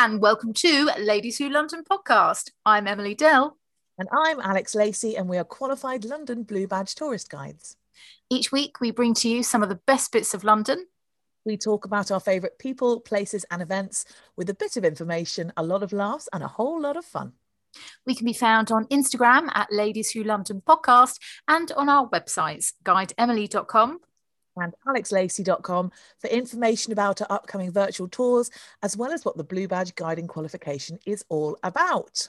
and welcome to Ladies Who London podcast. I'm Emily Dell. And I'm Alex Lacey, and we are qualified London Blue Badge tourist guides. Each week we bring to you some of the best bits of London. We talk about our favourite people, places, and events with a bit of information, a lot of laughs, and a whole lot of fun. We can be found on Instagram at Ladies Who London podcast and on our websites guideemily.com. And alexlacey.com for information about our upcoming virtual tours, as well as what the Blue Badge guiding qualification is all about.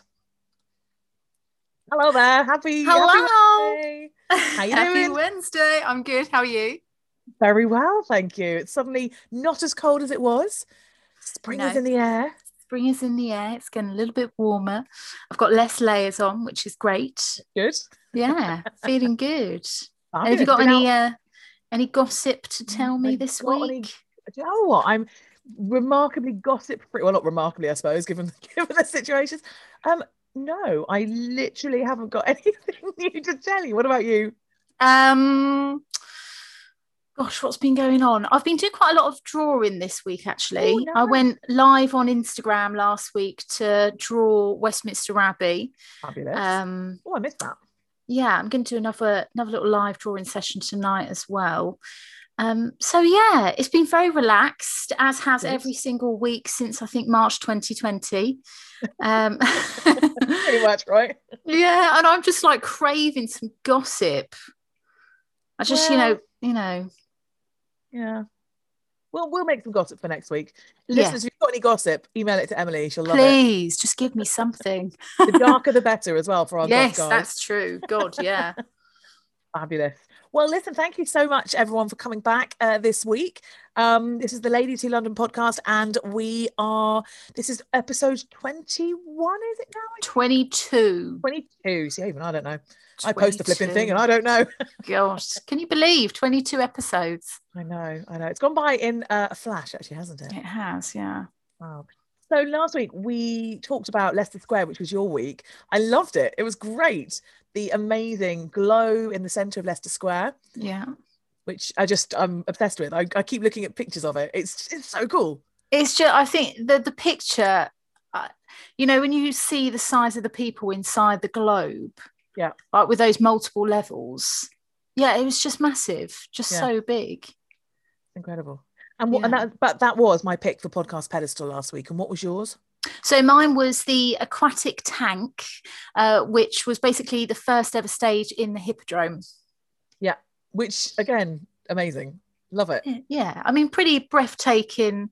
Hello there. Happy, Hello. happy Wednesday. How you Happy doing? Wednesday. I'm good. How are you? Very well, thank you. It's suddenly not as cold as it was. Spring is in the air. Spring is in the air. It's getting a little bit warmer. I've got less layers on, which is great. Good. Yeah, feeling good. Have you got any uh, any gossip to tell me I've this any- week? do you know what? I'm remarkably gossip free. Well, not remarkably, I suppose, given given the situations. Um, no, I literally haven't got anything new to tell you. What about you? Um, gosh, what's been going on? I've been doing quite a lot of drawing this week. Actually, Oh, I went live on Instagram last week to draw Westminster Abbey. Fabulous. Um, oh, I missed that. Yeah, I'm going to do another another little live drawing session tonight as well. Um, so yeah, it's been very relaxed, as has Good. every single week since I think March 2020. Um, Pretty much, right? yeah, and I'm just like craving some gossip. I just, you know, you know, Yeah. Well, we'll make some gossip for next week. Yeah. Listeners, if you've got any gossip, email it to Emily. She'll love it. please just give me something. The darker, the better, as well for our yes, that's true. God, yeah. Fabulous. Well, listen, thank you so much, everyone, for coming back uh, this week. Um, this is the Ladies Who London podcast, and we are, this is episode 21, is it now? 22. 22. See, even I don't know. I post the flipping thing and I don't know. Gosh, can you believe 22 episodes? I know, I know. It's gone by in uh, a flash, actually, hasn't it? It has, yeah. Wow. So last week we talked about Leicester Square, which was your week. I loved it. It was great. The amazing globe in the centre of Leicester Square, Yeah. which I just I'm obsessed with. I, I keep looking at pictures of it. It's it's so cool. It's just, I think the, the picture, uh, you know, when you see the size of the people inside the globe, Yeah. like with those multiple levels, yeah, it was just massive, just Yeah. so big. Incredible. And what and that but that was my pick for podcast pedestal last week. And what was yours? So mine was the aquatic tank, uh, which was basically the first ever stage in the Hippodrome. Yeah. Which again, amazing. Love it. Yeah, I mean, pretty breathtaking,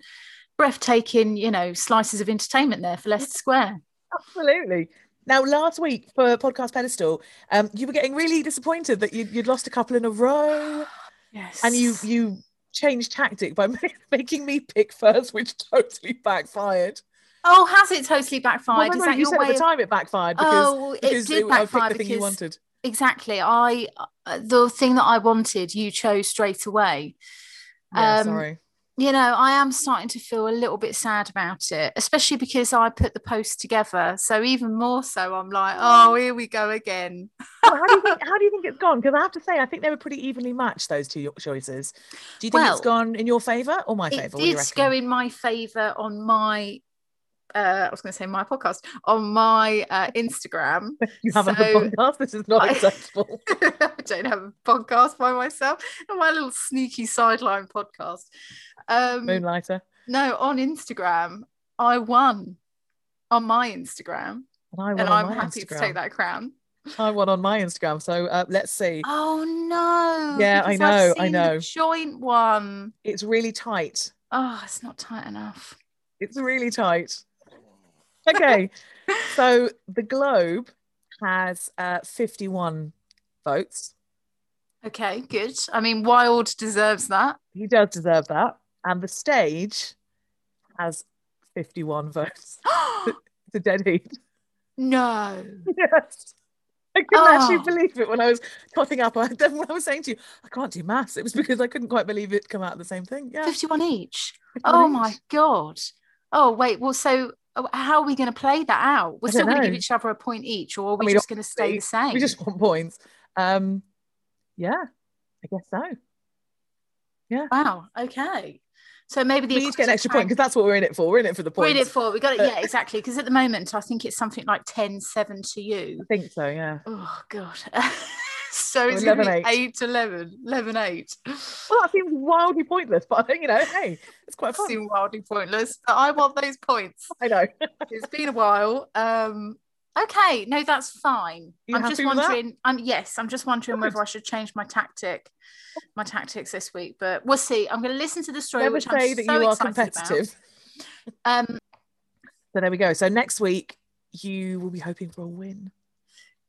breathtaking, you know, slices of entertainment there for Leicester Square. Absolutely. Now, last week for podcast pedestal, um, you were getting really disappointed that you'd, you'd lost a couple in a row, Yes, and you you changed tactic by making me pick first, which totally backfired. Oh, has it totally Well, backfired? no, Is no, that you your said at the of- time it backfired because, Oh, it because did I picked backfire the thing you wanted. exactly? I uh, the thing that I wanted, you chose straight away. Yeah, um, sorry. You know, I am starting to feel a little bit sad about it, especially because I put the post together. So even more so, I'm like, oh, here we go again. well, how do you think? How do you think it's gone? Because I have to say, I think they were pretty evenly matched those two choices. Do you think Well, it's gone in your favour or my favour? It What did go in my favour on my. Uh, I was going to say my podcast on my uh, Instagram. you have a podcast. This is not I- acceptable. I don't have a podcast by myself. My little sneaky sideline podcast. Um, Moonlighter. no, on Instagram, I won on my Instagram, And I won and on I'm my happy Instagram. to take that crown. I won on my Instagram. So uh, let's see. Oh no! Yeah, I know, I know. joint one. It's really tight. Oh, it's not tight enough. It's really tight. Okay. so the Globe has uh, 51 votes. Okay, good. I mean, Wyld deserves that. He does deserve that. And the stage has 51 votes. It's a dead heat. no. Yes. I couldn't actually Oh. believe it when I was cutting up. I, then when I was saying to you, I can't do maths. It was because I couldn't quite believe it come out the same thing. Yeah. 51 each. 51 Oh each. my god. Oh wait. Well, so uh, how are we going to play that out? We're still going to give each other a point each, or are we mean, just going to stay the same? We just want points. Um, yeah, I guess so. Yeah. Wow. Okay. So maybe the We need to get an extra point because that's what we're in it for. We're in it for the points. We're in it for. We got it. Yeah, exactly. Because at the moment, I think it's something like 10 7 to you. I think so. Yeah. Oh, God. so it's going to 11, be 8. 8 11, 11 8. Well, that seems wildly pointless, but I think you know, hey, it's quite fun. Wildly pointless, but I want those points. I know. It's been a while. Um, okay, no, that's fine. I'm just happy with that? wondering. I'm yes, I'm just wondering whether I should change my tactic, my tactics this week. But we'll see. I'm going to listen to the story. Never which I'm say that so you are competitive. About. Um, So there we go. So next week you will be hoping for a win.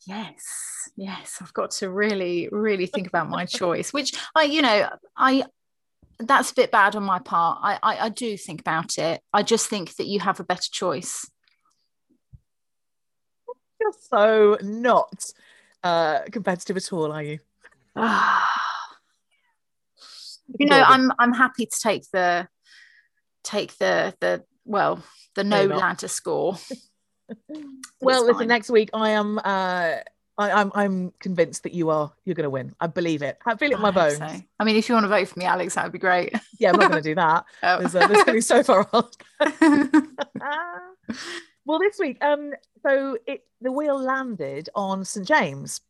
yes, yes, I've got to really, really think about my choice. Which I, you know, I. That's a bit bad on my part. I, I, I do think about it. I just think that you have a better choice. You're so not uh, competitive at all, are you? you know i'm i'm happy to take the take the the well the No. Lanta score Well, listen. fine. Next week I am. Uh, I, I'm. I'm convinced that you are. You're going to win. I believe it. I feel it in my I bones. so. I mean if you want to vote for me alex that would be great Yeah, I'm not going to do that. Oh. There's, uh, there's so far on. well, this week, um, so it the wheel landed on St James,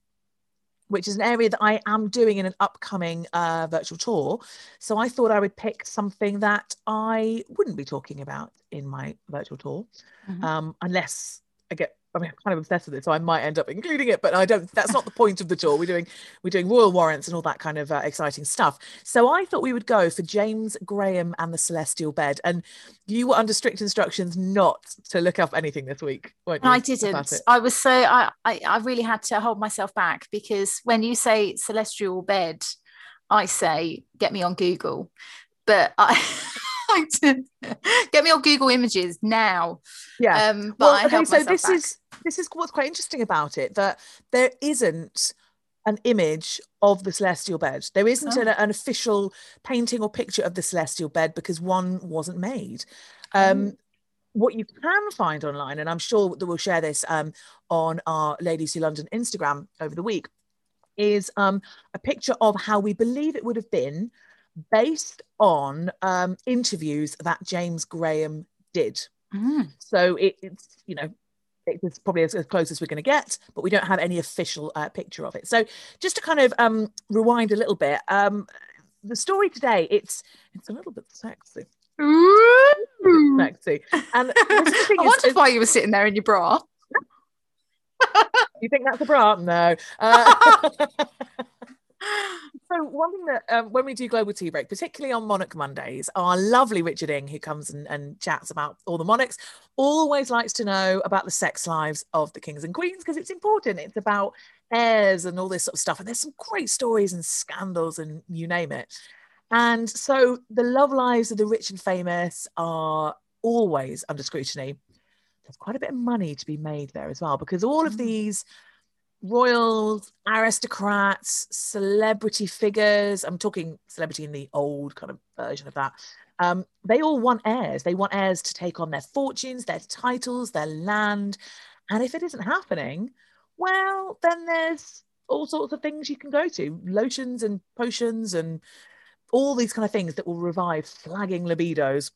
which is an area that I am doing in an upcoming uh, virtual tour. So I thought I would pick something that I wouldn't be talking about in my virtual tour, Mhm. um, unless I get. I mean, I'm kind of obsessed with it, so I might end up including it. But I don't. That's not the point of the tour. We're doing we're doing royal warrants and all that kind of uh, exciting stuff. So I thought we would go for James Graham and the Celestial Bed. And you were under strict instructions not to look up anything this week, weren't you? I didn't. I was so I, I I really had to hold myself back because when you say celestial bed, I say get me on Google, but I, Get me on Google Images now. Yeah. Um, but well, I okay, so this back. is this is what's quite interesting about it that there isn't an image of the celestial bed. There isn't Oh. an, an official painting or picture of the celestial bed because one wasn't made. Um, what you can find online, and I'm sure that we'll share this um, on our Ladies Who London Instagram over the week, is um, a picture of how we believe it would have been based on um, interviews that James Graham did. Mm. So it, it's you know it's probably as, as close as we're going to get, but we don't have any official uh, picture of it. So just to kind of um, rewind a little bit, um, the story today it's it's a little bit sexy, sexy, and this is the thing I wondered why you were sitting there in your bra. you think that's a bra? No. Uh, So one thing that um, when we do global tea break, particularly on Monarch Mondays, our lovely Richard Ing, who comes and, and chats about all the monarchs, always likes to know about the sex lives of the kings and queens because it's important. It's about heirs and all this sort of stuff. And there's some great stories and scandals and you name it. And so the love lives of the rich and famous are always under scrutiny. There's quite a bit of money to be made there as well because all of Mm. these royals, aristocrats, celebrity figures. I'm talking celebrity in the old kind of version of that. Um, they all want heirs. They want heirs to take on their fortunes, their titles, their land. And if it isn't happening, well, then there's all sorts of things you can go to lotions and potions and all these kind of things that will revive flagging libidos.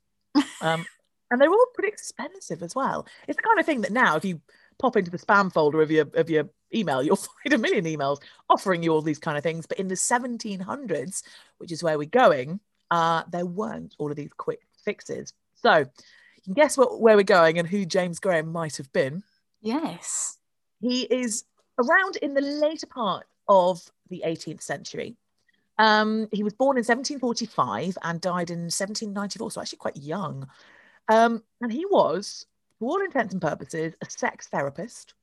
Um, and they're all pretty expensive as well. It's the kind of thing that now, if you pop into the spam folder of your of your email, you'll find a million emails offering you all these kind of things. But in the 1700s, which is where we're going, uh, there weren't all of these quick fixes. So you can guess what, where we're going and who James Graham might have been. Yes. He is around in the later part of the 18th century. Um, he was born in 1745 and died in 1794, so actually quite young. Um, and he was, for all intents and purposes, a sex therapist.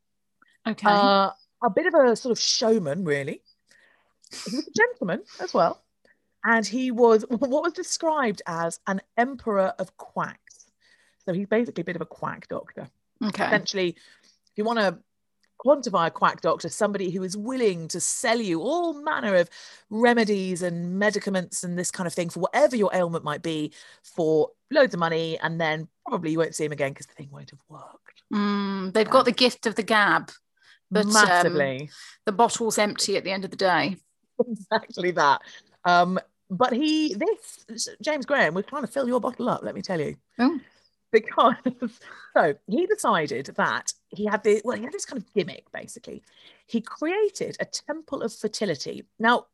Okay. Uh, a bit of a sort of showman, really. He was a gentleman as well. And he was what was described as an emperor of quacks. So he's basically a bit of a quack doctor. okay. Essentially, if you want to quantify a quack doctor, somebody who is willing to sell you all manner of remedies and medicaments and this kind of thing for whatever your ailment might be for loads of money. And then probably you won't see him again because the thing won't have worked. Mm, they've got the gift of the gab, but um, Massively. the bottle's empty at the end of the day. exactly that. Um, but he, this James Graham was trying to fill your bottle up. Let me tell you, Oh. because so he decided that he had the well, he had this kind of gimmick. Basically, he created a temple of fertility. Now,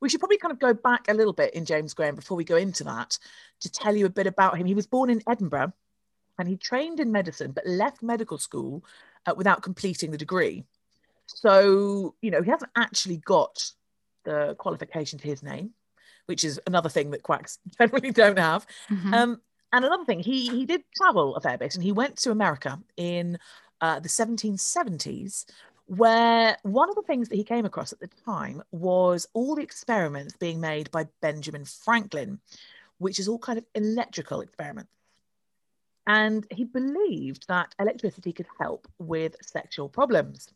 we should probably kind of go back a little bit in James Graham before we go into that to tell you a bit about him. He was born in Edinburgh, and he trained in medicine, but left medical school uh, without completing the degree. So, you know, he hasn't actually got the qualification to his name, which is another thing that quacks generally don't have. Mhm. Um, and another thing, he he did travel a fair bit, and he went to America in uh, the 1770s, where one of the things that he came across at the time was all the experiments being made by Benjamin Franklin, which is all kind of electrical experiments. And he believed that electricity could help with sexual problems.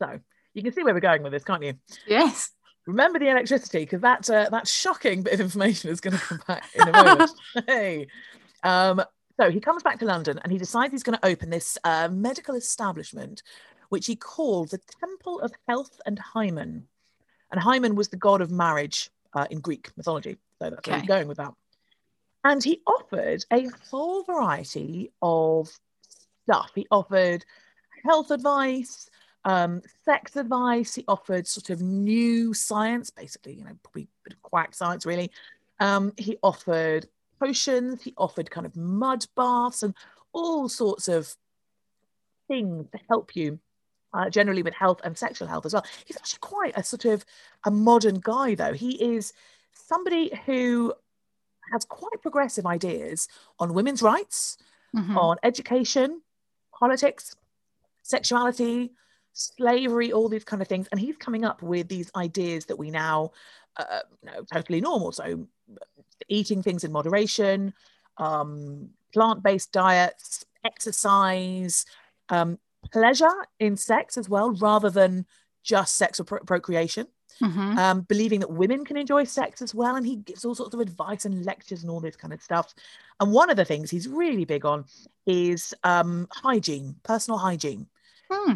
So you can see where we're going with this, can't you? yes. Remember the electricity, because that uh, that shocking bit of information is going to come back in a moment. hey, um, so he comes back to London and he decides he's going to open this uh, medical establishment, which he called the Temple of Health and Hymen. And Hymen was the god of marriage uh, in Greek mythology. So that's where he's going with that. And he offered a whole variety of stuff. He offered health advice, um, sex advice. He offered sort of new science, basically, you know, probably a bit of quack science, really. Um, he offered potions. He offered kind of mud baths and all sorts of things to help you, uh, generally with health and sexual health as well. He's actually quite a sort of a modern guy, though. He is somebody who has quite progressive ideas on women's rights, Mhm. on education, politics, sexuality, slavery, all these kind of things. And he's coming up with these ideas that we now uh, know totally normal. So eating things in moderation, um, plant-based diets, exercise, um, pleasure in sex as well, rather than just sex or pro- procreation Mhm. um, believing that women can enjoy sex as well. And he gives all sorts of advice and lectures and all this kind of stuff. And one of the things he's really big on is um, hygiene, personal hygiene Hmm.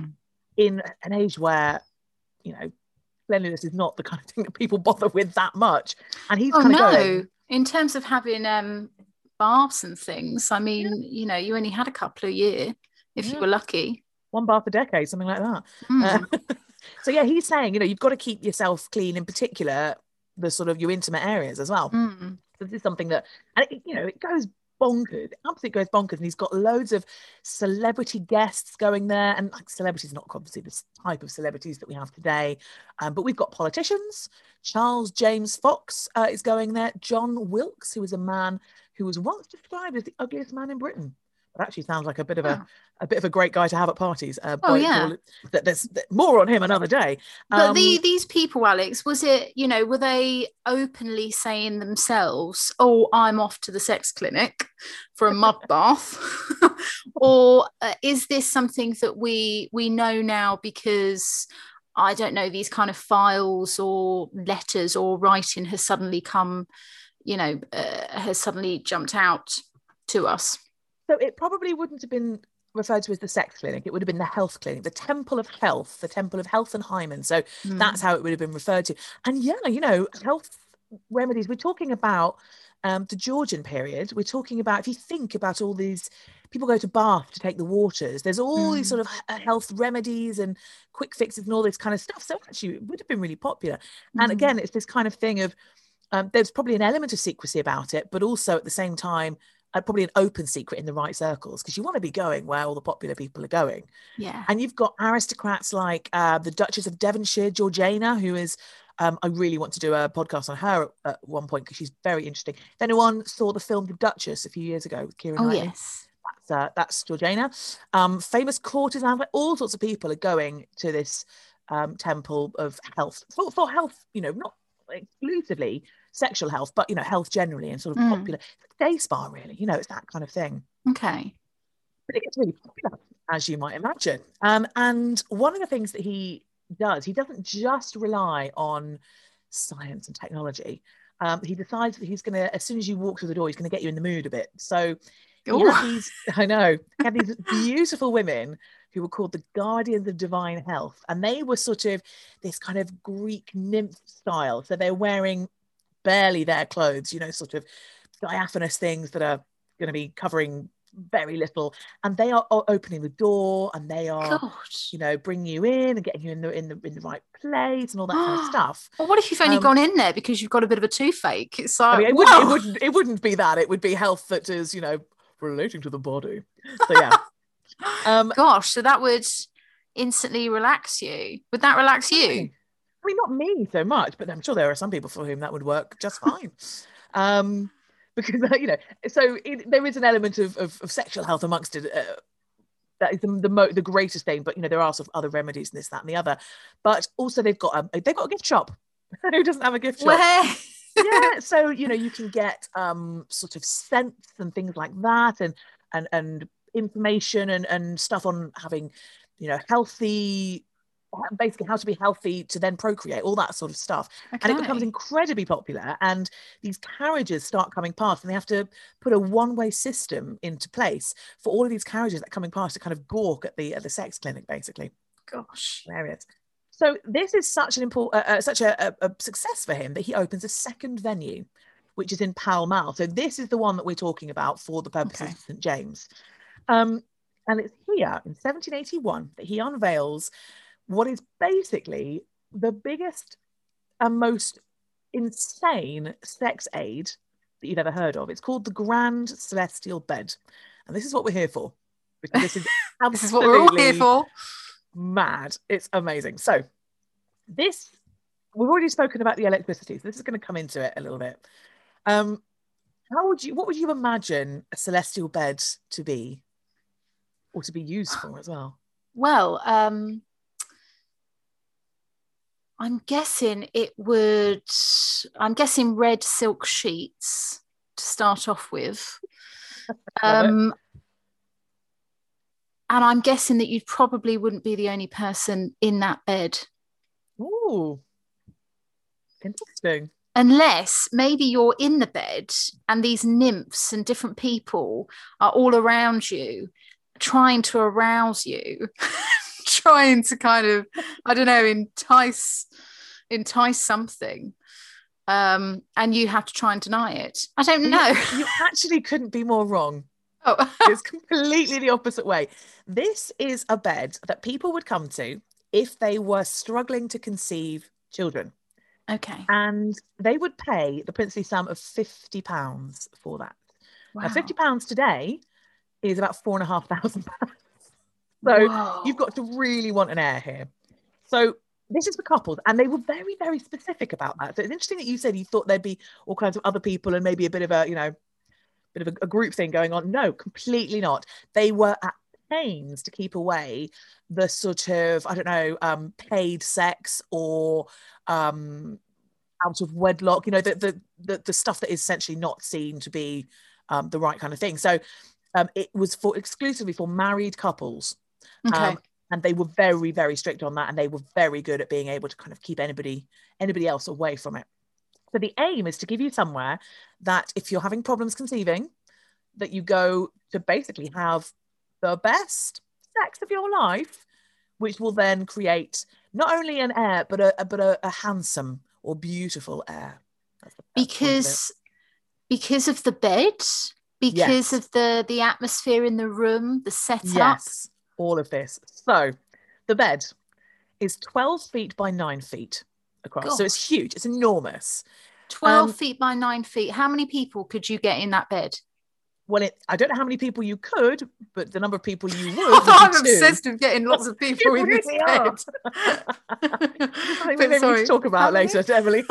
In an age where, you know, cleanliness is not the kind of thing that people bother with that much. And he's Oh kind of no! going, In terms of having um baths and things, I mean, you know, you only had a couple a year if Yeah. you were lucky. one bath a decade, something like that. Hmm. Uh, so yeah, he's saying, you know, you've got to keep yourself clean, in particular, the sort of your intimate areas as well. Hmm. this is something that and it, you know it goes bonkers absolutely goes bonkers. And he's got loads of celebrity guests going there. And like celebrities not obviously the type of celebrities that we have today. Um, but we've got politicians. Charles james fox uh, is going there. John wilkes who was a man who was once described as the ugliest man in britain actually sounds like a bit of a, Wow. a bit of a great guy to have at parties uh, Oh, yeah. that there's more on him another day But Um, the, these people, Alex, was it, you know, were they openly saying themselves, oh, I'm off to the sex clinic for a mud bath? or uh, is this something that we we know now because I don't know, these kind of files or letters or writing has suddenly come, you know, uh, has suddenly jumped out to us. So it probably wouldn't have been referred to as the sex clinic. It would have been the health clinic, the Temple of Health, the Temple of Health and Hymen. So Mm. that's how it would have been referred to. And yeah, you know, health remedies. We're talking about um, the Georgian period. We're talking about if you think about all these people go to Bath to take the waters. There's all these Mm. sort of health remedies and quick fixes and all this kind of stuff. So actually, it would have been really popular. And Mm. again, it's this kind of thing of um, there's probably an element of secrecy about it, but also at the same time, probably an open secret in the right circles because you want to be going where all the popular people are going. Yeah. And you've got aristocrats like uh, the Duchess of Devonshire, Georgiana, who is. Um, I really want to do a podcast on her at, at one point because she's very interesting. If anyone saw the film The Duchess a few years ago with Keira Oh Knightley, yes. that's uh, that's Georgiana. Um, famous courtesans, all sorts of people are going to this um, temple of health for, for health. You know, not exclusively sexual health, but you know, health generally and sort of Mm. popular day spa. Really, you know, it's that kind of thing. Okay. But it gets really popular, as you might imagine. Um, and one of the things that he does, he doesn't just rely on science and technology. Um, he decides that he's going to, as soon as you walk through the door, he's going to get you in the mood a bit. So he these, I know, he had these beautiful women who were called the guardians of divine health. And they were sort of this kind of Greek nymph style. So they're wearing barely their clothes, you know, sort of diaphanous things that are going to be covering very little. And they are opening the door and they are, God. you know, bringing you in and getting you in the in the in the right place and all that kind of stuff. Well, what if you've only Um, gone in there because you've got a bit of a toothache? It's like, I mean, it wouldn't, it wouldn't it wouldn't be that. It would be health that is, you know, relating to the body. So yeah. Um Gosh, so that would instantly relax you. Would that relax you? I mean, not me so much, but I'm sure there are some people for whom that would work just fine. um, because uh, you know, so it, there is an element of, of, of sexual health amongst it. Uh, that is the the, mo- the greatest thing, but you know there are sort of other remedies and this, that, and the other. But also they've got a they've got a gift shop. Who doesn't have a gift shop? Where? yeah so you know you can get um sort of scents and things like that and and and information and and stuff on having you know healthy basically how to be healthy to then procreate all that sort of stuff and it becomes incredibly popular and these carriages start coming past and they have to put a one-way system into place for all of these carriages that are coming past to kind of gawk at the at the sex clinic basically Gosh. hilarious. So this is such an important, uh, uh, such a, a, a success for him that he opens a second venue, which is in Pall Mall. So this is the one that we're talking about for the purposes Okay. of St James, um, and it's here in 1781 that he unveils what is basically the biggest and most insane sex aid that you've ever heard of. It's called the Grand Celestial Bed, and this is what we're here for because this is This is what we're all here for. mad. It's amazing. So this we've already spoken about the electricity, so this is going to come into it a little bit. Um, how would you? What would you imagine a celestial bed to be, or to be used for as well? Well, um, I'm guessing it would. I'm guessing red silk sheets to start off with. Um, and I'm guessing that you probably wouldn't be the only person in that bed, Ooh, interesting. unless maybe you're in the bed and these nymphs and different people are all around you, trying to arouse you, trying to kind of, I don't know, entice, entice something. Um, and you have to try and deny it. I don't know. You actually couldn't be more wrong. Oh, It's completely the opposite way. This is a bed that people would come to if they were struggling to conceive children. okay. and they would pay the princely sum of 50 pounds for that now Wow. 50 pounds today is about four and a half thousand pounds so Whoa. you've got to really want an heir here. So this is for couples and they were very very specific about that. So it's interesting that you said you thought there'd be all kinds of other people and maybe a bit of a you know bit of a, a group thing going on. No completely not. They were at pains to keep away the sort of i don't know um paid sex or um out of wedlock you know the the the, the stuff that is essentially not seen to be um, the right kind of thing. So um, it was for exclusively for married couples okay. um, and they were very very strict on that and they were very good at being able to kind of keep anybody anybody else away from it So the aim is to give you somewhere that if you're having problems conceiving, that you go to basically have the best sex of your life, which will then create not only an heir but a but a, a handsome or beautiful heir. That's the best point of it. because because of the bed because Yes. of the the atmosphere in the room the setup yes, all of this. So the bed is 12 feet by nine feet across. So it's huge. It's enormous. 12 Um, feet by 9 feet how many people could you get in that bed Well, it, I don't know how many people you could, but the number of people you would. i'm two. obsessed with getting lots of people You in this really are. bed we maybe sorry, to talk about later, Emily.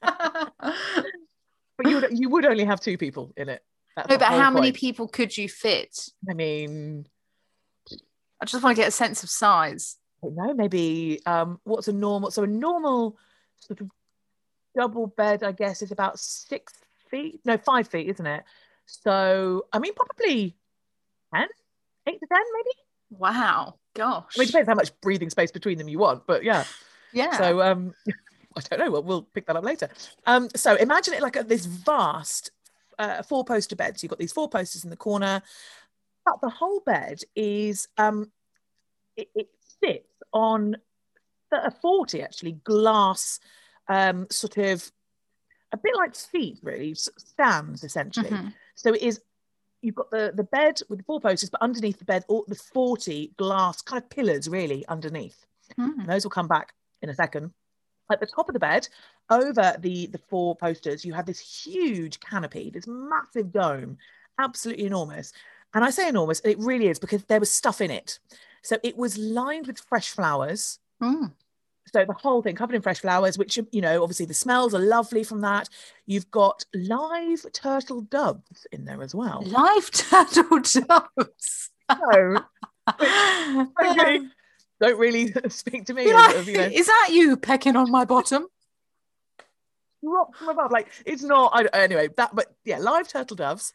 but you would, you would only have two people in it. That's no but how many people could you fit I mean, i just want to get a sense of size I don't know, maybe um, what's a normal? So a normal sort of double bed, I guess, is about six feet. No, five feet, isn't it? So I mean, probably 10, eight to ten, maybe. wow gosh I mean, it depends how much breathing space between them you want, but yeah. yeah So um, I don't know. We'll, we'll pick that up later. Um, so imagine it like a, this vast uh, four poster bed. So you've got these four posters in the corner, but the whole bed is um, it, it sits on a forty actually glass um, sort of a bit like feet really stands essentially. Mhm. So it is. You've got the, the bed with the four posters, but underneath the bed, all the 40 glass kind of pillars really underneath Mm. and those will come back in a second. At the top of the bed, over the the four posters, you have this huge canopy, this massive dome, absolutely enormous. And I say enormous, and it really is because there was stuff in it. So it was lined with fresh flowers. Mm. So the whole thing covered in fresh flowers, which you know, obviously the smells are lovely from that. You've got live turtle doves in there as well. live turtle doves So don't really speak to me. You're of- like, of, you know, is that you pecking on my bottom drop from above. Like it's not. I, anyway, that. But yeah, live turtle doves.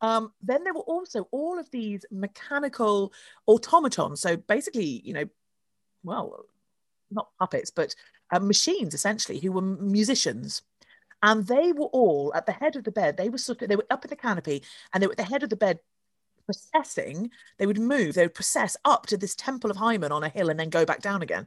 Um, then there were also all of these mechanical automatons. So basically, you know, well, not puppets, but uh, machines essentially, who were musicians. And they were all at the head of the bed. They were sort of, they were up in the canopy and they were at the head of the bed processing. They would move, they would process up to this temple of Hymen on a hill and then go back down again.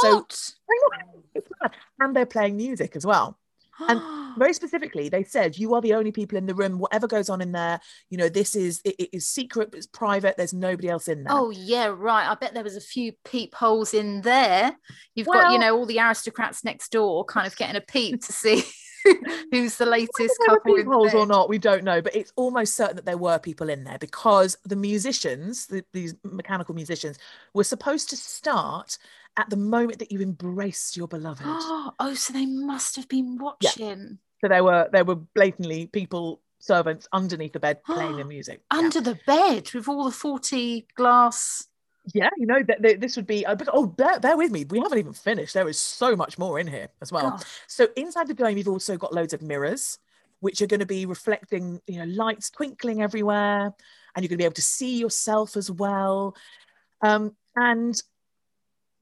So, what mad. and they're playing music as well and very specifically they said you are the only people in the room whatever goes on in there you know this is it, it is secret it's private there's nobody else in there Oh yeah, right. I bet there was a few peepholes in there. You've got, you know, all the aristocrats next door, kind of getting a peep to see who's the latest Whether there were couple in peepholes or not we don't know but it's almost certain that there were people in there because the musicians the, these mechanical musicians were supposed to start at the moment that you embraced your beloved oh, so they must have been watching Yeah. so there were there were blatantly people servants underneath the bed playing the music Yeah. under the bed with all the forty glass. Yeah, you know that that this would be. Uh, but oh, bear, bear with me. We haven't even finished. There is so much more in here as well. So inside the dome, you've also got loads of mirrors, which are going to be reflecting, you know, lights twinkling everywhere, and you're going to be able to see yourself as well. Um, and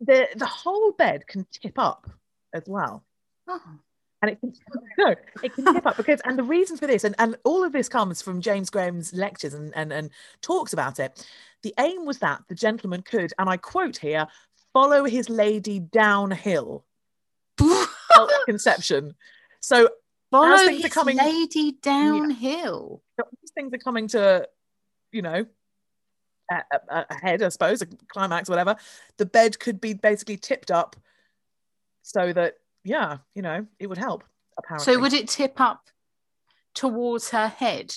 the the whole bed can tip up as well Oh, and it can no, it can tip up because and the reason for this and, and all of this comes from James Graham's lectures and, and and talks about it. The aim was that the gentleman could, and I quote here, follow his lady downhill conception. So Follow things are coming- lady downhill. these things are coming to, you know, ahead, I suppose, a climax, whatever. The bed could be basically tipped up so that, yeah, you know, it would help. Apparently, So would it tip up towards her head?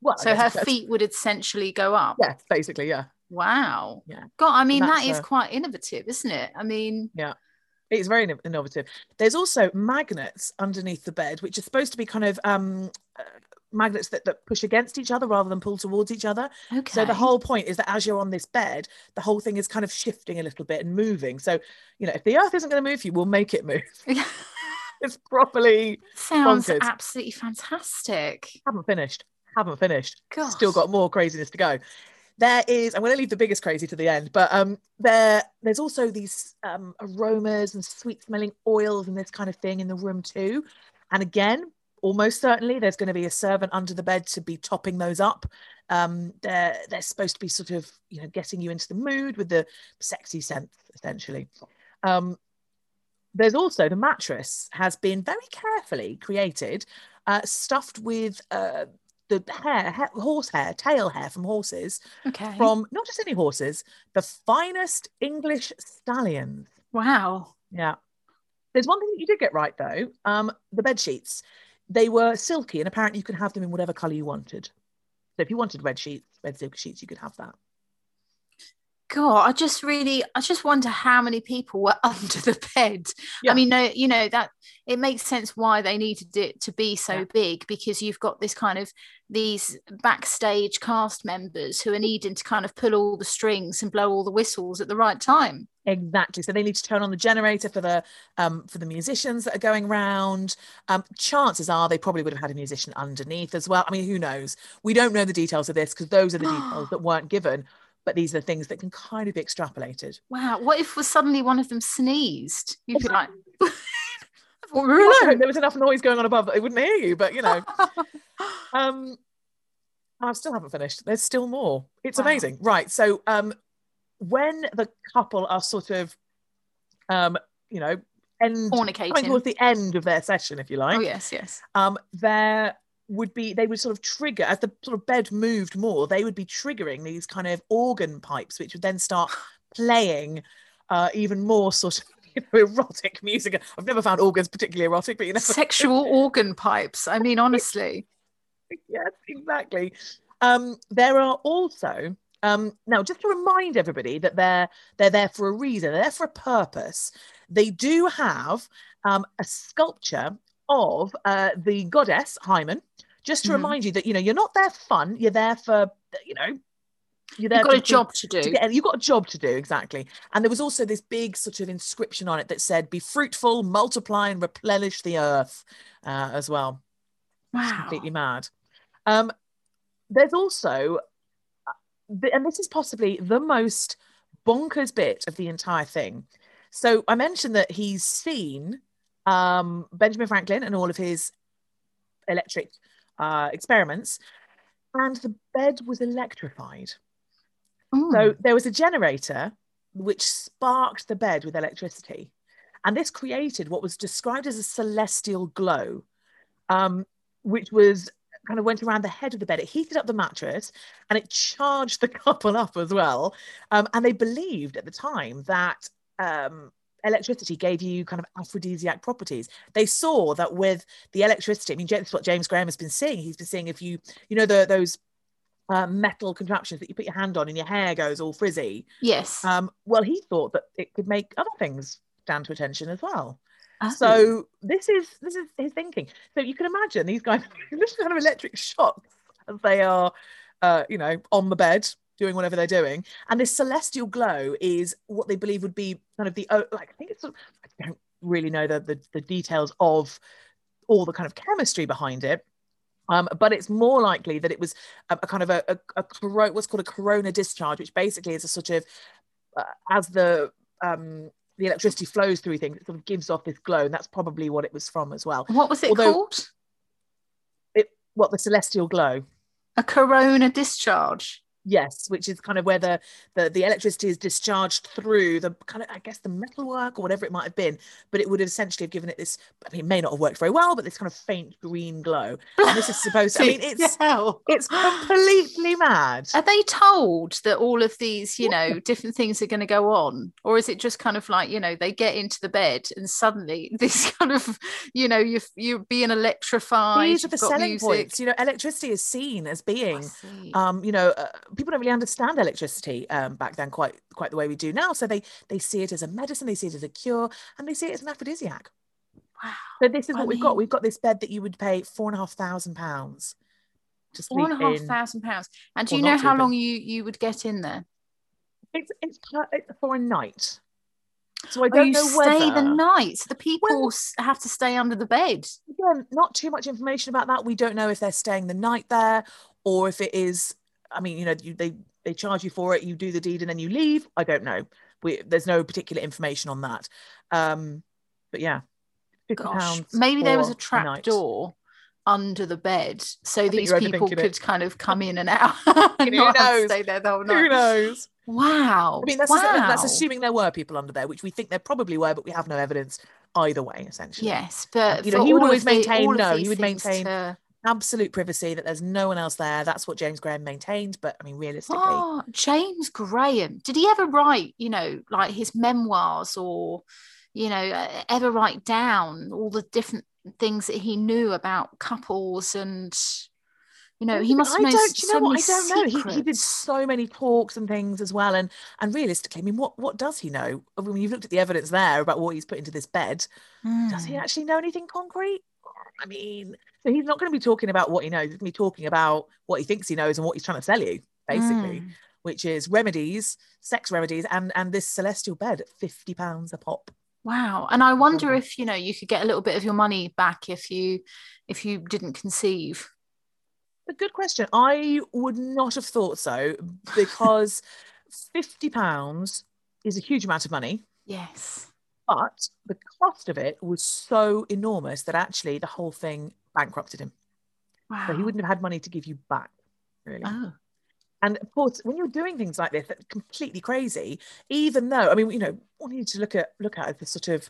Well, So her feet would essentially go up. Yeah, basically, yeah. Wow. Yeah. God, I mean, that that's a- quite innovative, isn't it? I mean, yeah. It's very innovative. There's also magnets underneath the bed, which are supposed to be kind of um, magnets that, that push against each other rather than pull towards each other. okay. So the whole point is that as you're on this bed, the whole thing is kind of shifting a little bit and moving. So, you know, if the earth isn't going to move you, we'll make it move. It's properly sounds bonkers. absolutely fantastic. haven't finished. Haven't finished. Gosh. Still got more craziness to go. There is, I'm going to leave the biggest crazy to the end, but um, there there's also these um, aromas and sweet smelling oils and this kind of thing in the room too. And again, almost certainly there's going to be a servant under the bed to be topping those up. Um, they're they're supposed to be sort of you know getting you into the mood with the sexy scent essentially. Um, there's also the mattress has been very carefully created, uh, stuffed with uh, the hair, hair, horse hair, tail hair from horses, Okay. from not just any horses, the finest English stallions. wow. Yeah. There's one thing that you did get right though. Um, the bed sheets, they were silky, and apparently you could have them in whatever color you wanted. So if you wanted red sheets, red silk sheets, you could have that. God, I just really, I just wonder how many people were under the bed. Yeah. I mean, no, you know that it makes sense why they needed it to be so Yeah. big because you've got this kind of these backstage cast members who are needing to kind of pull all the strings and blow all the whistles at the right time. Exactly. So they need to turn on the generator for the um, for the musicians that are going round. Um, chances are they probably would have had a musician underneath as well. I mean, who knows? We don't know the details of this because those are the details that weren't given. But these are the things that can kind of be extrapolated. Wow, what if was suddenly one of them sneezed? You'd be like, I thought we were Well, I alone. hope there was enough noise going on above that they wouldn't hear you, but you know. um I still haven't finished. There's still more. It's Wow. amazing. Right. So um when the couple are sort of um, you know, end coming towards the end of their session, if you like, Oh yes, yes. um, there would be they would sort of trigger as the sort of bed moved more, they would be triggering these kind of organ pipes, which would then start playing uh, even more sort of you know, erotic music. I've never found organs particularly erotic, but you know, Sexual organ pipes. I mean, honestly. yes, exactly. Um, there are also um, now just to remind everybody that they're they're there for a reason, they're there for a purpose. They do have um, a sculpture of uh, the goddess Hymen, just to Mhm. remind you that you know you're not there for fun, you're there for you know there You've got to- a job to do. to get, you've got a job to do exactly and there was also this big sort of inscription on it that said be fruitful multiply and replenish the earth uh, as well it's Wow. completely mad. Um, there's also, uh, and this is possibly the most bonkers bit of the entire thing. So I mentioned that he's seen um, Benjamin Franklin and all of his electric uh, experiments, and the bed was electrified. Ooh. So there was a generator which sparked the bed with electricity. And this created what was described as a celestial glow, um, which was kind of went around the head of the bed. It heated up the mattress and it charged the couple up as well. Um, and they believed at the time that um, electricity gave you kind of aphrodisiac properties. They saw that with the electricity, I mean, that's what James Graham has been seeing. He's been seeing if you, you know, the, those uh, metal contraptions that you put your hand on and your hair goes all frizzy. yes. Um, well, he thought that it could make other things stand to attention as well. Oh. So this is this is his thinking. So you can imagine these guys this kind of electric shocks as they are, uh, you know, on the bed doing whatever they're doing, and this celestial glow is what they believe would be kind of the oh, like I think it's sort I don't really know the, the the details of all the kind of chemistry behind it. Um, but it's more likely that it was a, a kind of a, a, a coro- what's called a corona discharge, which basically is a sort of uh, as the um, the electricity flows through things, it sort of gives off this glow, and that's probably what it was from as well. what was it although- called? It what the celestial glow, A corona discharge. Yes, which is kind of where the the, the electricity is discharged through the kind of I guess the metalwork or whatever it might have been, but it would have essentially have given it this. I mean, it may not have worked very well, but this kind of faint green glow, and this is supposed. I mean, it's Hell. it's completely mad. Are they told that all of these, you know, different things are going to go on? Or is it just kind of like, you know, they get into the bed and suddenly this kind of, you know, you you're being electrified. These are the selling music. points. You know, electricity is seen as being um, you know, uh, people don't really understand electricity um, back then quite quite the way we do now. So they they see it as a medicine, they see it as a cure, and they see it as an aphrodisiac. wow. So this is I what we've got. We've got this bed that you would pay four and a half thousand pounds to Four and a half in. thousand pounds. And do you know how in. long you you would get in there? It's it's, it's for a night. So I Oh, don't you know stay whether. the night. So the people Well- have to stay under the bed. Again, not too much information about that. We don't know if they're staying the night there or if it is. I mean, you know, you, they they charge you for it. You do the deed and then you leave. I don't know. We, there's no particular information on that. Um, but yeah, Gosh, maybe there was a trap night. door under the bed, so think these people overthinking it. could kind of come in and out and Who not have to knows? stay there the whole Who knows? Wow. I mean, that's wow. that's assuming there were people under there, which we think there probably were, but we have no evidence either way. Essentially, Yes, but you know, he would always of the- maintain no, he would maintain to- absolute privacy that there's no one else there. That's what James Graham maintained. But I mean, realistically, Oh, James Graham. Did he ever write, you know, like his memoirs or, you know, ever write down all the different things that he knew about couples and, you know, he must I don't. You know what? I don't know. He, he did so many talks and things as well, and and realistically, I mean, what what does he know? I mean, you've looked at the evidence there about what he's put into this bed. Does he Mm. actually know anything concrete? I mean, so he's not going to be talking about what he knows. He's going to be talking about what he thinks he knows and what he's trying to sell you, basically, Mm. which is remedies, sex remedies, and and this celestial bed at fifty pounds a pop. Wow. And I wonder if, you know, you could get a little bit of your money back if you if you didn't conceive. A good question. I would not have thought so because fifty pounds is a huge amount of money. Yes. But the cost of it was so enormous that actually the whole thing bankrupted him. Wow. So he wouldn't have had money to give you back, really. Oh. And of course, when you're doing things like this, that's completely crazy. Even though, I mean, you know, what you need to look at look at the sort of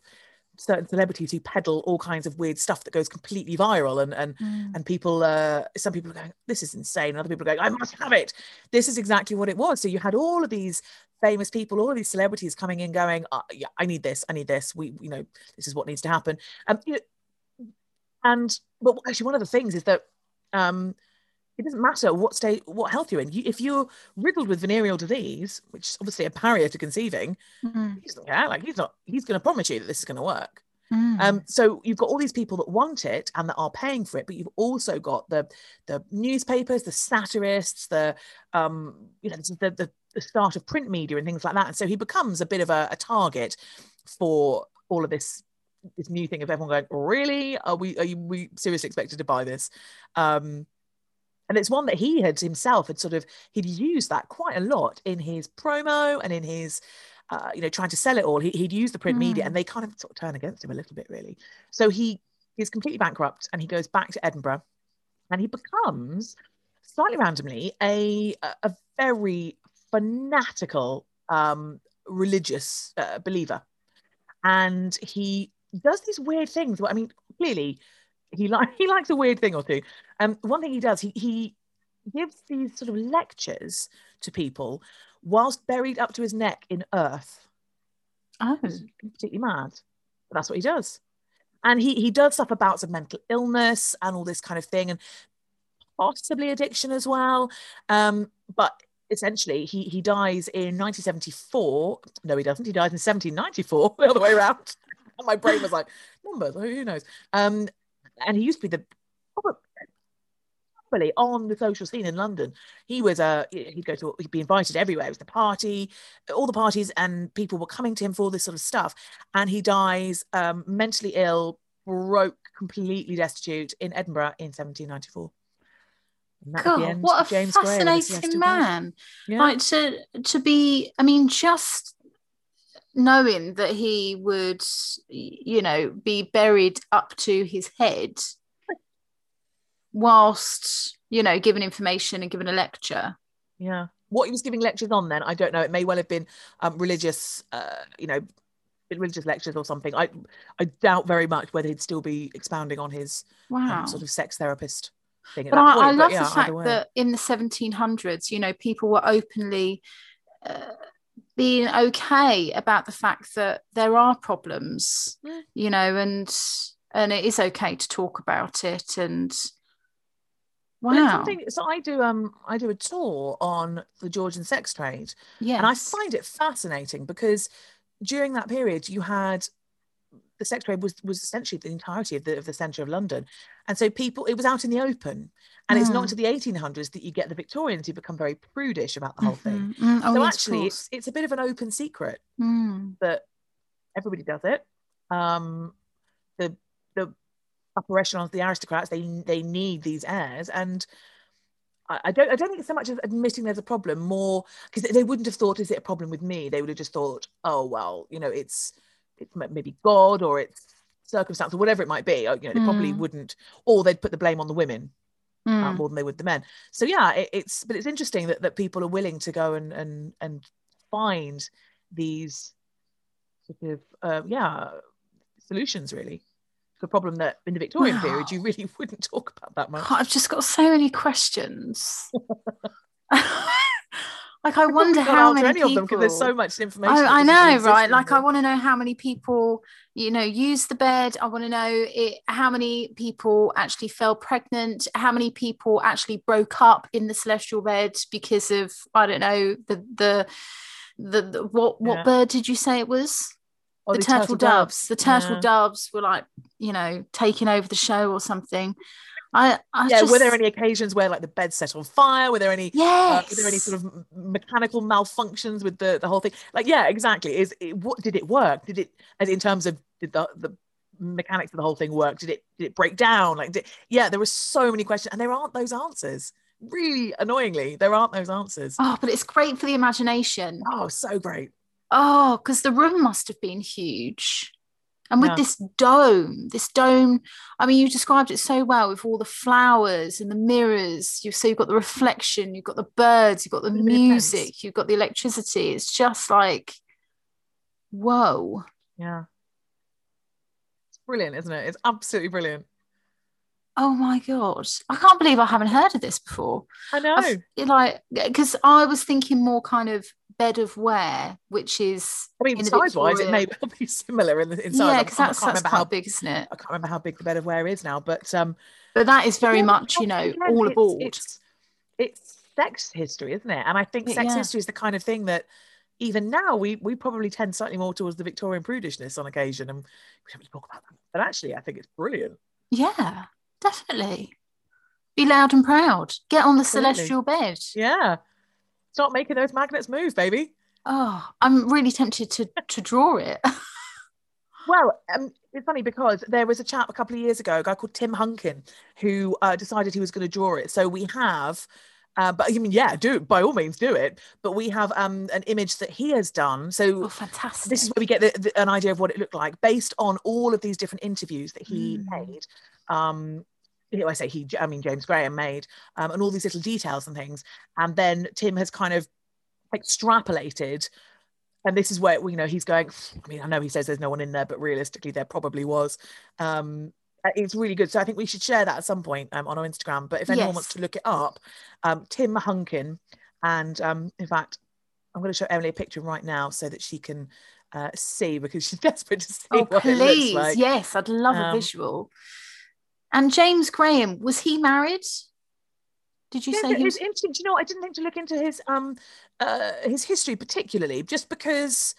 certain celebrities who peddle all kinds of weird stuff that goes completely viral, and and Mm. and people, uh, some people are going, "This is insane," and other people are going, "I must have it." This is exactly what it was. So you had all of these famous people, all of these celebrities coming in, going, uh, "Yeah, I need this, I need this. We, you know, this is what needs to happen." Um, you know, and but actually, one of the things is that um, it doesn't matter what state, what health you're in. You, if you're riddled with venereal disease, which is obviously a barrier to conceiving, Mm. he doesn't care. Like he's not, he's going to promise you that this is going to work. Mm. Um, so you've got all these people that want it and that are paying for it, but you've also got the the newspapers, the satirists, the um, you know, the, the the start of print media and things like that. And so he becomes a bit of a, a target for all of this this new thing of everyone going, really? Are we are you, we seriously expected to buy this? Um, and it's one that he had himself had sort of he'd used that quite a lot in his promo and in his uh, you know trying to sell it all he, he'd use the print media Mm. and they kind of sort of turn against him a little bit really so he is completely bankrupt and he goes back to edinburgh and he becomes slightly randomly a a a very fanatical um religious uh, believer and he does these weird things well, i mean clearly he like he likes a weird thing or two. Um one thing he does he he gives these sort of lectures to people whilst buried up to his neck in earth. Oh. Completely mad but that's what he does. And he he does stuff about some mental illness and all this kind of thing and possibly addiction as well. Um but essentially he he dies in 1974 no he doesn't. He dies in 1794 the other way around my brain was like numbers who knows um and he used to be the probably on the social scene in London. He was uh, he'd go to he'd be invited everywhere. It was the party, all the parties, and people were coming to him for all this sort of stuff. And he dies um, mentally ill, broke, completely destitute in Edinburgh in 1794. And that is the God, what a James Graham the fascinating man. Yeah. Like to to be, I mean, just knowing that he would, you know, be buried up to his head whilst, you know, giving information and giving a lecture. Yeah. What he was giving lectures on then, I don't know. It may well have been um, religious, uh, you know, religious lectures or something. I I doubt very much whether he'd still be expounding on his um, sort of sex therapist thing at but I, point. I love yeah, the fact that in the 1700s, you know, people were openly uh, being okay about the fact that there are problems, Yeah. you know, and and it is okay to talk about it. And wow, so I do um I do a tour on the Georgian sex trade, yeah, and I find it fascinating because during that period you had the sex trade was was essentially the entirety of the of the centre of London, and so people it was out in the open, and it's not Mm. until the 1800s that you get the Victorians who become very prudish about the whole thing. Mhm. Mm, oh, so actually, it's it's a bit of an open secret Mm. that everybody does it. Um, the the upper echelons, the aristocrats, they they need these heirs, and I, I don't I don't think it's so much as admitting there's a problem, more because they wouldn't have thought, is it a problem with me? They would have just thought, oh well, you know, it's it's maybe God or it's circumstance or whatever it might be. uh, You know, they probably Mm. wouldn't, or they'd put the blame on the women uh, Mm. more than they would the men. So yeah, it, it's but it's interesting that, that people are willing to go and and and find these sort of uh, yeah solutions really to a problem that in the Victorian period you really wouldn't talk about that much. God, I've just got so many questions. like I wonder how many any people. of them because there's so much oh, information. I, I know, right? Like I want to know how many people, you know, use the bed. I want to know it, how many people actually fell pregnant. How many people actually broke up in the celestial bed because of I don't know the the the, the what what Yeah. bird did you say it was? Oh, the these turtle, doves. The turtle Yeah. doves were like you know taking over the show or something. I, I Yeah, just, were there any occasions where like the bed set on fire? Were there any uh, Yes. were there any sort of mechanical malfunctions with the, the whole thing? Like, yeah, exactly. Is it, what did it work? Did it, as in terms of did the, the mechanics of the whole thing work? Did it did it break down? Like, did, yeah, there were so many questions, and there aren't those answers. Really annoyingly, there aren't those answers. Oh, but it's great for the imagination. Oh, so great. Oh, because the room must have been huge. And with Yeah. this dome, this dome, I mean, you described it so well with all the flowers and the mirrors. You so you've got the reflection, you've got the birds, you've got the intense. music, you've got the electricity. It's just like, whoa. Yeah, it's brilliant, isn't it? It's absolutely brilliant. Oh my god. I can't believe I haven't heard of this before. I know. I f- like because I was thinking more kind of bed of Ware, which is I mean, size wise, it may well be similar in the in size. yeah, I- because I that's can't that's remember how big, isn't it? I can't remember how big the bed of Ware is now, but um, But that is very Yeah, much, you know, again, all it's- aboard. It's, it's sex history, isn't it? And I think sex yeah. history is the kind of thing that even now we we probably tend slightly more towards the Victorian prudishness on occasion, and we don't really talk about that. But actually, I think it's brilliant. Yeah, definitely. Be loud and proud. Get on the Absolutely. celestial bed. Yeah, start making those magnets move, baby. Oh, I'm really tempted to to draw it. Well, um, it's funny because there was a chap a couple of years ago, a guy called Tim Hunkin, who uh, decided he was going to draw it. So we have, uh, but I mean, yeah, do it by all means, do it. But we have um, an image that he has done. So oh, fantastic. this is where we get the, the, an idea of what it looked like based on all of these different interviews that he Mm. made. Um, I say he, I mean James Graham made, um, and all these little details and things. And then Tim has kind of extrapolated, and this is where you know he's going. I mean, I know he says there's no one in there, but realistically, there probably was. Um, uh, it's really good. So I think we should share that at some point um, on our Instagram. But if anyone wants to look it up, um, Tim Hunkin, and um, in fact, I'm going to show Emily a picture right now so that she can uh, see because she's desperate to see oh, what it please. looks like. Yes, I'd love a Um, visual. And James Graham, was he married? Did you Yeah, say but he was? interesting. Do you know. I didn't think to look into his um uh his history particularly, just because.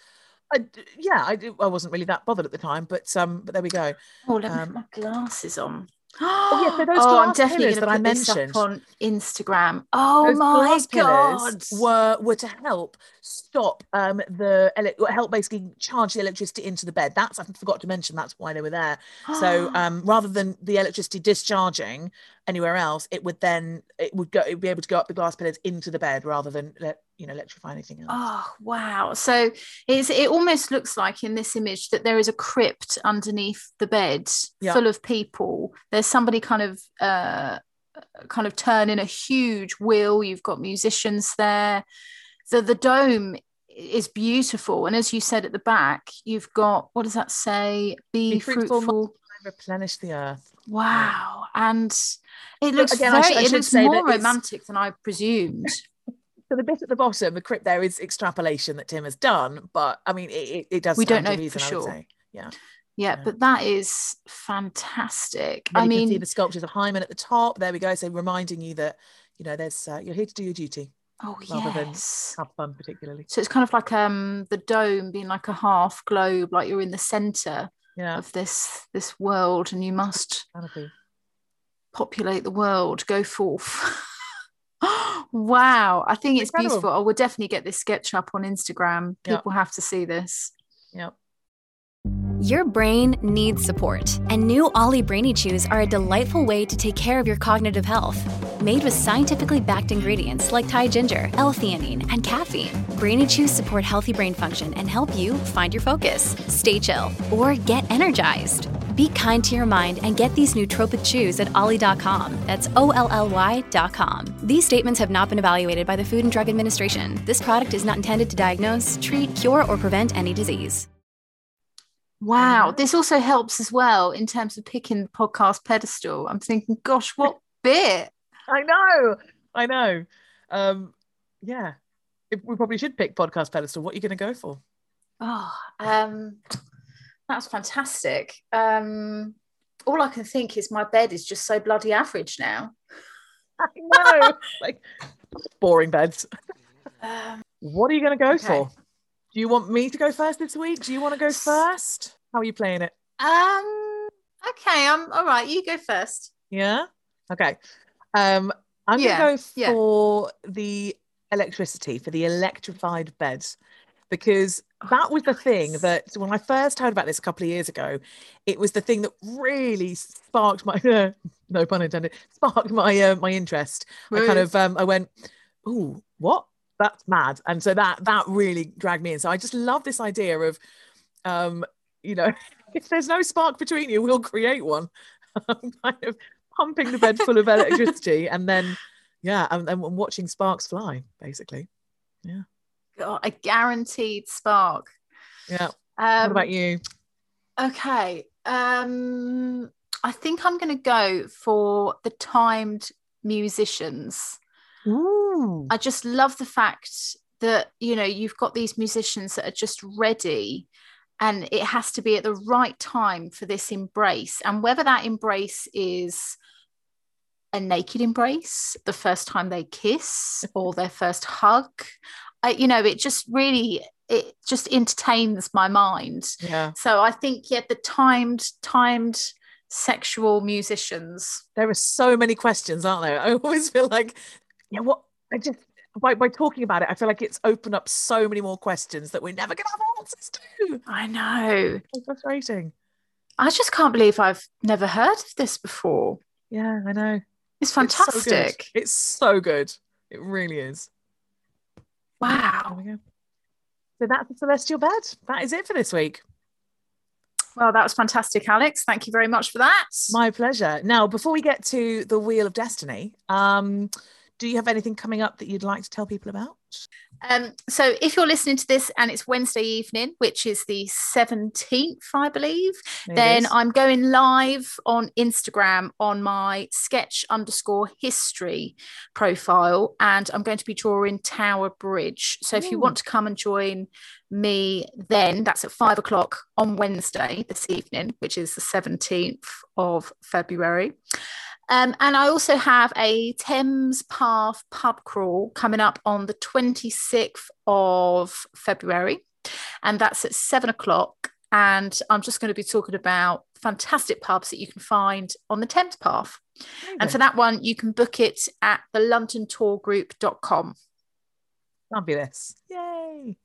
I, yeah, I, d- I wasn't really that bothered at the time, but um, but there we go. Oh, let me um, put my glasses on. Oh, yeah, so those oh, I'm glass definitely pillars that I put this up mentioned. on Instagram. Oh Those my god! were were to help stop um the ele- help basically charge the electricity into the bed. That's I forgot to mention. That's why they were there. So um, rather than the electricity discharging anywhere else, it would then it would go it would be able to go up the glass pillars into the bed rather than let you know electrify anything else. Oh wow! So it's it almost looks like in this image that there is a crypt underneath the bed, Yeah. full of people. There's somebody kind of uh, kind of turning a huge wheel. You've got musicians there. the the dome is beautiful, and as you said at the back, you've got what does that say? Be, Be fruitful, fruitful. Replenish the earth. Wow, and it looks again, I very. should- I it looks more romantic than I presumed. So the bit at the bottom, the crypt there is extrapolation that Tim has done, but I mean it, it, does. We don't know reason, for sure. Yeah. Yeah, Yeah. but that is fantastic. I you can see mean, the sculptures of Hymen at the top. There we go. So reminding you that you know there's uh, you're here to do your duty, oh rather than yes. have fun, particularly. So it's kind of like um the dome being like a half globe, like you're in the center Yeah. of this this world, and you must Canopy. populate the world. Go forth. wow, I think it's Incredible. beautiful. I will definitely get this sketch up on Instagram. Yeah. People have to see this. Yeah. Your brain needs support, and new OLLY Brainy Chews are a delightful way to take care of your cognitive health. Made with scientifically backed ingredients like Thai ginger, L-theanine, and caffeine, Brainy Chews support healthy brain function and help you find your focus, stay chill, or get energized. Be kind to your mind and get these nootropic chews at olly.com. That's O L L Y.com. These statements have not been evaluated by the Food and Drug Administration. This product is not intended to diagnose, treat, cure, or prevent any disease. Wow. This also helps as well in terms of picking the podcast pedestal. I'm thinking, gosh, what bit? I know. I know. Um, yeah. We probably should pick podcast pedestal. What are you going to go for? Oh, um, that's fantastic. Um, all I can think is my bed is just so bloody average now. I know. like boring beds. Um, What are you going to go Okay. for? Do you want me to go first this week? Do you want to go first? How are you playing it? um, okay, I'm all right. You go first. Yeah. Okay. Um, I'm Yeah, gonna go yeah. for the electricity for the electrified beds because that was the thing that when I first heard about this a couple of years ago, it was the thing that really sparked my no pun intended sparked my uh, my interest. I kind of um, I went, oh, what? That's mad, and so that that really dragged me in. So I just love this idea of, um, you know, if there's no spark between you, we'll create one. I'm kind of pumping the bed full of electricity and then yeah and then watching sparks fly basically God, a guaranteed spark. yeah Um, what about you Okay. Um, I think I'm going to go for the timed musicians. Ooh. I just love the fact that you know you've got these musicians that are just ready and it has to be at the right time for this embrace and whether that embrace is a naked embrace the first time they kiss or their first hug I, you know it just really it just entertains my mind. Yeah. So i think yeah the timed timed sexual musicians. There are so many questions aren't there? I always feel like yeah what i just by, by talking about it i feel like it's opened up so many more questions that we're never gonna have answers to. I know. So frustrating. I just can't believe i've never heard of this before. Yeah i know. It's It's so good. fantastic. It's so good. It really is wow. So that's the celestial bed. That is it for this week. Well that was fantastic alex. Thank you very much for that. My pleasure. Now, before we get to the Wheel of Destiny, um, do you have anything coming up that you'd like to tell people about? Um, so if you're listening to this and it's Wednesday evening, which is the 17th, I believe, It then is. I'm going live on Instagram on my sketch underscore history profile, and I'm going to be drawing Tower Bridge. So if you want to come and join me, then that's at five o'clock on Wednesday this evening, which is the 17th of February. Um, and I also have a Thames Path pub crawl coming up on the 26th of February, and that's at seven o'clock. And I'm just going to be talking about fantastic pubs that you can find on the Thames Path. And for that one, you can book it at the londontourgroup.com. Fabulous. Yay.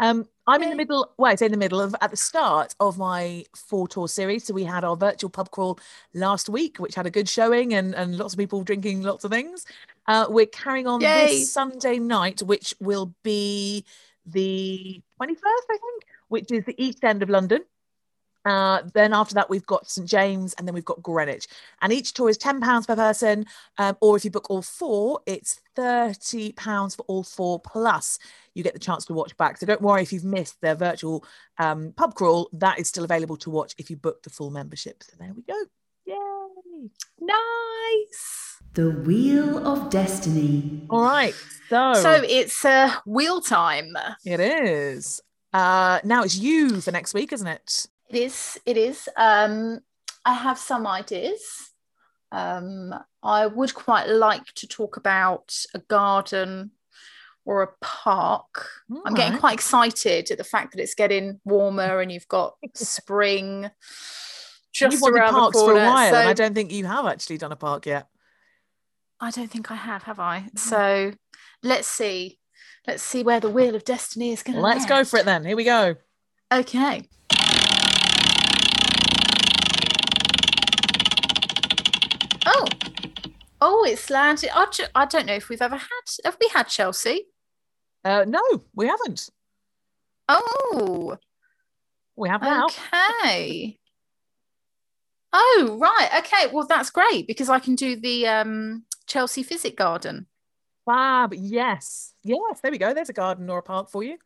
Um, I'm in the middle, well, I say in the middle of at the start of my four tour series. So we had our virtual pub crawl last week, which had a good showing and, and lots of people drinking lots of things. Uh, we're carrying on Yay. this Sunday night, which will be the 21st, I think, which is the east end of London. Uh, then after that, we've got St James and then we've got Greenwich. And each tour is £10 per person. Um, or if you book all four, it's £30 for all four. Plus, you get the chance to watch back. So don't worry if you've missed their virtual um, pub crawl. That is still available to watch if you book the full membership. So there we go. Yay. Nice. The Wheel of Destiny. All right. So, So it's uh, wheel time. it is. Uh, now it's you for next week, isn't it? It is. It is. Um, I have some ideas. Um, I would quite like to talk about a garden or a park. I'm getting quite excited at the fact that it's getting warmer and you've got spring just You've around parks the for corner. a while, and I don't think you have actually done a park yet. I don't think I have, have I? Mm. So let's see. Let's see where the wheel of destiny is going to Let's go for it then. Here we go. Okay. Oh, oh, it's landed. I, ju- I don't know if we've ever had. Have we had Chelsea? Uh, no, we haven't. Oh, We have now. okay. Oh, right. Okay. Well, that's great because I can do the um, Chelsea Physic Garden. Fab. Yes. Yes. There we go. There's a garden or a park for you.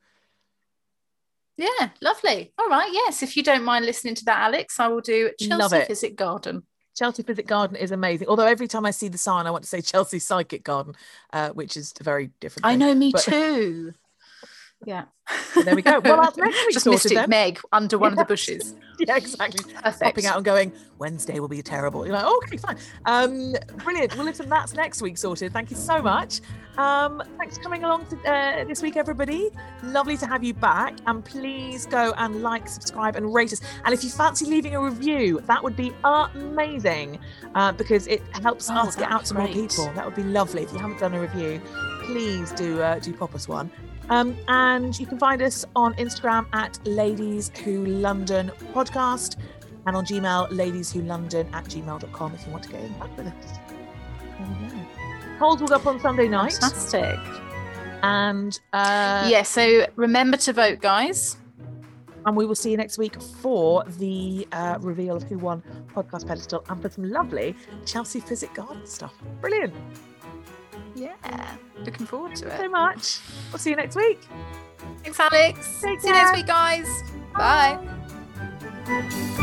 Yeah, lovely. All right. Yes. If you don't mind listening to that, Alex, I will do Chelsea. Physic Garden. Chelsea Physic Garden is amazing. Although every time I see the sign, I want to say Chelsea Psychic Garden, uh, which is a very different. I thing. know, me But- too. Yeah. So there we go. Well, that's next week Just Mystic then. Meg under one of the bushes. yeah, exactly. Perfect. Popping out and going, Wednesday will be terrible. You're like, okay, fine. Um, brilliant. Well, listen, that's next week sorted. Thank you so much. Um, thanks for coming along to, uh, this week, everybody. Lovely to have you back. And please go and like, subscribe, and rate us. And if you fancy leaving a review, that would be amazing uh, because it helps Oh, us get out to more people. That would be lovely. If you haven't done a review, please do uh, do pop us one. Um, and you can find us on Instagram at Ladies Who London Podcast and on Gmail, Ladies Who London at gmail.com if you want to get in touch with us. There we go. Polls will go up on Sunday night. Fantastic. And uh, yeah. So remember to vote, guys. and we will see you next week for the uh, reveal of who won podcast pedestal and for some lovely Chelsea Physic Garden stuff. Brilliant. Yeah. Looking forward to it. so much. We'll see you next week. Thanks, Alex. Take See you next week, guys. Bye. Bye.